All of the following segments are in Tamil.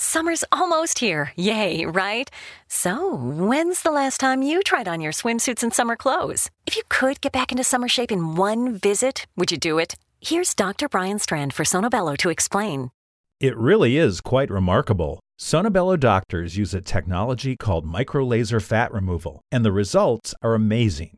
Summer's almost here. Yay, right? So, when's the last time you tried on your swimsuits and summer clothes? If you could get back into summer shape in one visit, would you do it? Here's Dr. Brian Strand for Sonobello to explain. It really is quite remarkable. Sonobello doctors use a technology called microlaser fat removal, and the results are amazing.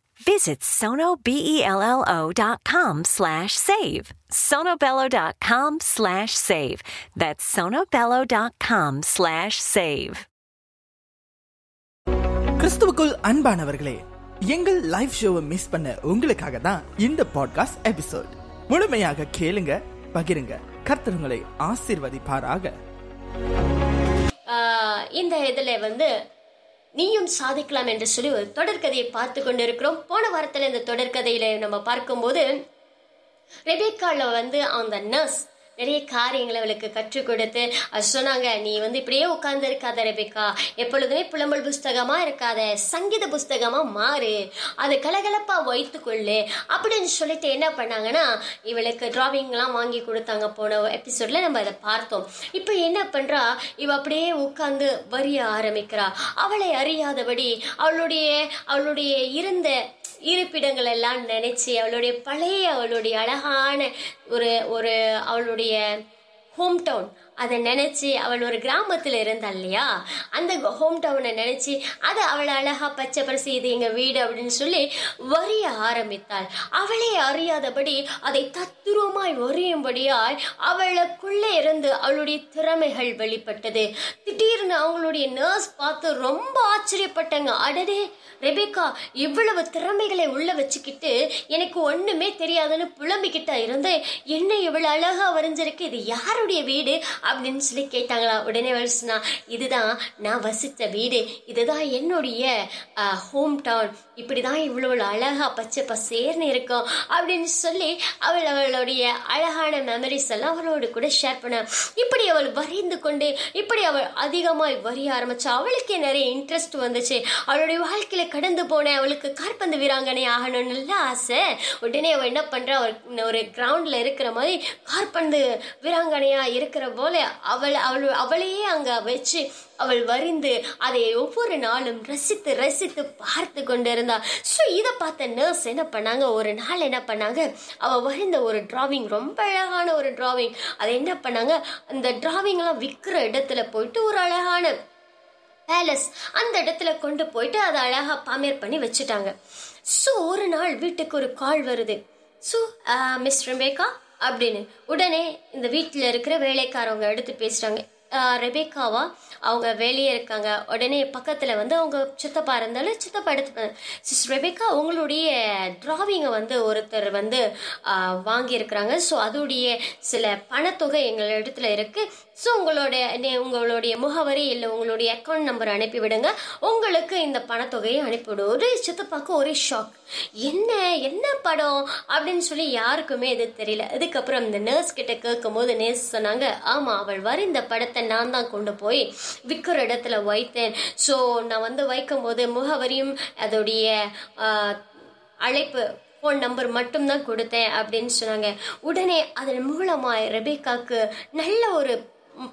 Visit sonobello.com slash save. sonobello.com slash save. That's sonobello.com slash save. கிறிஸ்துவுக்குள் அன்பானவர்களே எங்கள் லைவ் ஷோவை மிஸ் பண்ண உங்களுக்காக தான் இந்த பாட்காஸ்ட் எபிசோட் முழுமையாக கேளுங்க பகிருங்க கர்த்தர் உங்களை ஆசீர்வதிப்பாராக ஆஹ் இந்த இதுல வந்து நீயும் சாதிக்கலாம் என்று சொல்லி ஒரு தொடர்கதையை பார்த்து கொண்டிருக்கிறோம். போன வாரத்தில் இந்த தொடர்கதையில நம்ம பார்க்கும்போது ரெபேக்கால வந்து அந்த நர்ஸ் நிறைய காரியங்களை அவளுக்கு கற்றுக் கொடுத்து அது சொன்னாங்க நீ வந்து இப்படியே உட்கார்ந்து இருக்காத ரெபேக்கா எப்பொழுதுமே புலம்பல் புஸ்தகமா இருக்காத. சங்கீத புஸ்தகமா மாறு. அது கலகலப்பா வைத்துக்கொள்ளு. அப்படின்னு சொல்லிட்டு என்ன பண்ணாங்கன்னா இவளுக்கு டிராவிங்லாம் வாங்கி கொடுத்தாங்க. போன எபிசோட்ல நம்ம அதை பார்த்தோம். இப்போ என்ன பண்றா? இவ அப்படியே உட்கார்ந்து வரிய ஆரம்பிக்கிறா. அவளை அறியாதபடி அவளுடைய அவளுடைய இருந்த இருப்பிடங்கள் எல்லாம் நினைச்சு அவளுடைய பழைய அவளுடைய அழகான ஒரு ஒரு அவளுடைய ஹோம் டவுன் அதை நினச்சி அவள் ஒரு கிராமத்தில் இருந்தா இல்லையா? அந்த ஹோம் டவுனை நினச்சி அதை அவளை அழகாக பச்சை பரிசு இது எங்கள் வீடு அப்படின்னு சொல்லி வரிய ஆரம்பித்தாள். அவளே அறியாதபடி அதை தத்துருவமாய் வரியும்படியாய் அவளுக்குள்ளே இருந்து அவளுடைய திறமைகள் வெளிப்பட்டது. திடீர்னு அவங்களுடைய நர்ஸ் பார்த்து ரொம்ப ஆச்சரியப்பட்டாங்க. அடடே ரெபேக்கா இவ்வளவு திறமைகளை உள்ள வச்சுக்கிட்டு எனக்கு ஒன்றுமே தெரியாதுன்னு புலம்பிக்கிட்டா இருந்து என்ன இவ்வளோ அழகாக வரைஞ்சிருக்கு. இது யார் யாருடைய வீடு அப்படின்னு சொல்லி கேட்டாங்களா. உடனே வருஷனா இதுதான் நான் வசித்த வீடு. இதுதான் என்னுடைய ஹோம் டவுன் இப்படிதான் இவ்வளவு அழகா பச்சை பசேர்னு இருக்கும். அப்படின்னு சொல்லி அவள் அவளுடைய அழகான மெமரிஸ் எல்லாம் அவளோடு கூட ஷேர் பண்ண. இப்படி அவள் வரைந்து கொண்டு இப்படி அவள் அதிகமாய் வரிய ஆரம்பிச்சா. அவளுக்கே நிறைய இன்ட்ரெஸ்ட் வந்துச்சு. அவளுடைய வாழ்க்கையில கடந்து போன அவளுக்கு காற்பந்து வீராங்கனை ஆகணும்னு ஆசை. உடனே அவள் என்ன பண்றா? ஒரு ஒரு கிரவுண்ட்ல இருக்கிற மாதிரி காற்பந்து வீராங்கனையா இருக்கிற போல அவள் அவள் அவளையே அங்க வச்சு அவள் வரிந்து அதை ஒவ்வொரு நாளும் ரசித்து ரசித்து பார்த்து கொண்டிருந்தா. ஸோ இதை பார்த்த நர்ஸ் என்ன பண்ணாங்க? ஒரு நாள் என்ன பண்ணாங்க? அவள் வரைந்த ஒரு டிராவிங் ரொம்ப அழகான ஒரு டிராவிங் அதை என்ன பண்ணாங்க? அந்த டிராவிங்லாம் விற்கிற இடத்துல போயிட்டு ஒரு அழகான பேலஸ் அந்த இடத்துல கொண்டு போயிட்டு அதை அழகா பாமியர் பண்ணி வச்சுட்டாங்க. ஸோ ஒரு நாள் வீட்டுக்கு ஒரு கால் வருது. ஸோ மிஸ் ரெபேக்கா அப்படின்னு. உடனே இந்த வீட்டில் இருக்கிற வேலைக்காரவங்க எடுத்து பேசுகிறாங்க ரெபேக்காவா? அவங்க வெளியே இருக்காங்க. உடனே பக்கத்தில் வந்து அவங்க சித்தப்பா இருந்தாலும் சித்தப்பா எடுத்து சிஸ் ரெபேக்கா உங்களுடைய டிராவிங்கை வந்து ஒருத்தர் வந்து வாங்கியிருக்கிறாங்க. ஸோ அதோடைய சில பணத்தொகை எங்கள் இடத்துல இருக்குது ஸோ உங்களோட உங்களுடைய முகவரி இல்லை உங்களுடைய அக்கௌண்ட் நம்பர் அனுப்பிவிடுங்க. உங்களுக்கு இந்த பணத்தொகையை அனுப்பிவிடும் ஒரு சித்தப்பாவுக்கு ஒரே ஷாக் என்ன என்ன படம் அப்படின்னு சொல்லி யாருக்குமே இது தெரியல. அதுக்கப்புறம் இந்த நர்ஸ் கிட்ட கேட்கும் போது நர்ஸ் சொன்னாங்க ஆமாம் அவள் வர இந்த படத்தை நான் தான் கொண்டு போய் விற்கிற இடத்துல வைத்தேன். ஸோ நான் வந்து வைக்கும் போது முகவரியும் அதோடைய அழைப்பு ஃபோன் நம்பர் மட்டும்தான் கொடுத்தேன் அப்படின்னு சொன்னாங்க. உடனே அதன் மூலமாக ரெபேக்காக்கு நல்ல ஒரு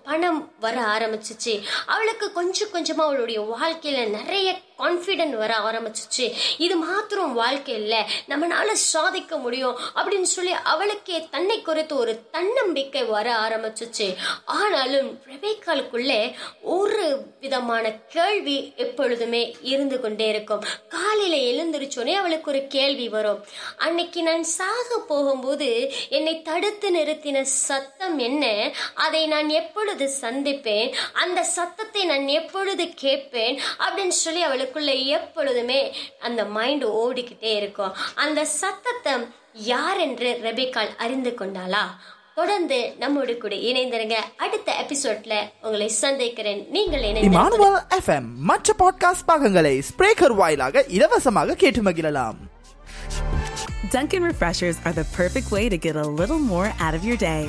பணம் வர ஆரம்பிச்சிச்சு. அவளுக்கு கொஞ்சம் கொஞ்சமா அவளுடைய வாழ்க்கையில நிறைய கான்ஃபிடென்ட் வர ஆரம்பிச்சிச்சு. இது மாத்திரம் வாழ்க்கை இல்லை. நம்மளால சாதிக்க முடியும் அப்படின்னு சொல்லி அவளுக்கே தன்னை குறித்து ஒரு தன்னம்பிக்கை வர ஆரம்பிச்சிச்சு. ஆனாலும் ரெபேக்காலுக்குள்ளே ஒரு விதமான கேள்வி எப்பொழுதுமே இருந்து கொண்டே இருக்கும். காலையில எழுந்திருச்சோடனே அவளுக்கு ஒரு கேள்வி வரும். அன்னைக்கு நான் சாக போகும்போது என்னை தடுத்து நிறுத்தின சத்தம் என்ன? அதை நான் எப்பொழுது சந்திப்பேன். அந்த சத்தத்தை நான் எப்பொழுது கேட்பேன்? அப்படின்னு சொல்லி அவளுக்குள்ள எப்பொழுதுமே அந்த மைண்ட் ஓடிக்கிட்டே இருக்கும். அந்த சத்தத்தை யார் என்று ரெபேக்கால் அறிந்து கொண்டாளா? தொடர்ந்து நம்மோடு கூட இணைந்திருங்க. அடுத்த எபிசோட்ல உங்களை சந்திக்கிறேன். நீங்கள் இணைந்து இமானுவல் எஃப்எம் மற்ற பாட்காஸ்ட் பாகங்களை ஸ்பிரேக்கர் வாயிலாக இலவசமாக கேட்டு மகிழலாம். Dunkin' Refreshers are the perfect way to get a little more out of your day.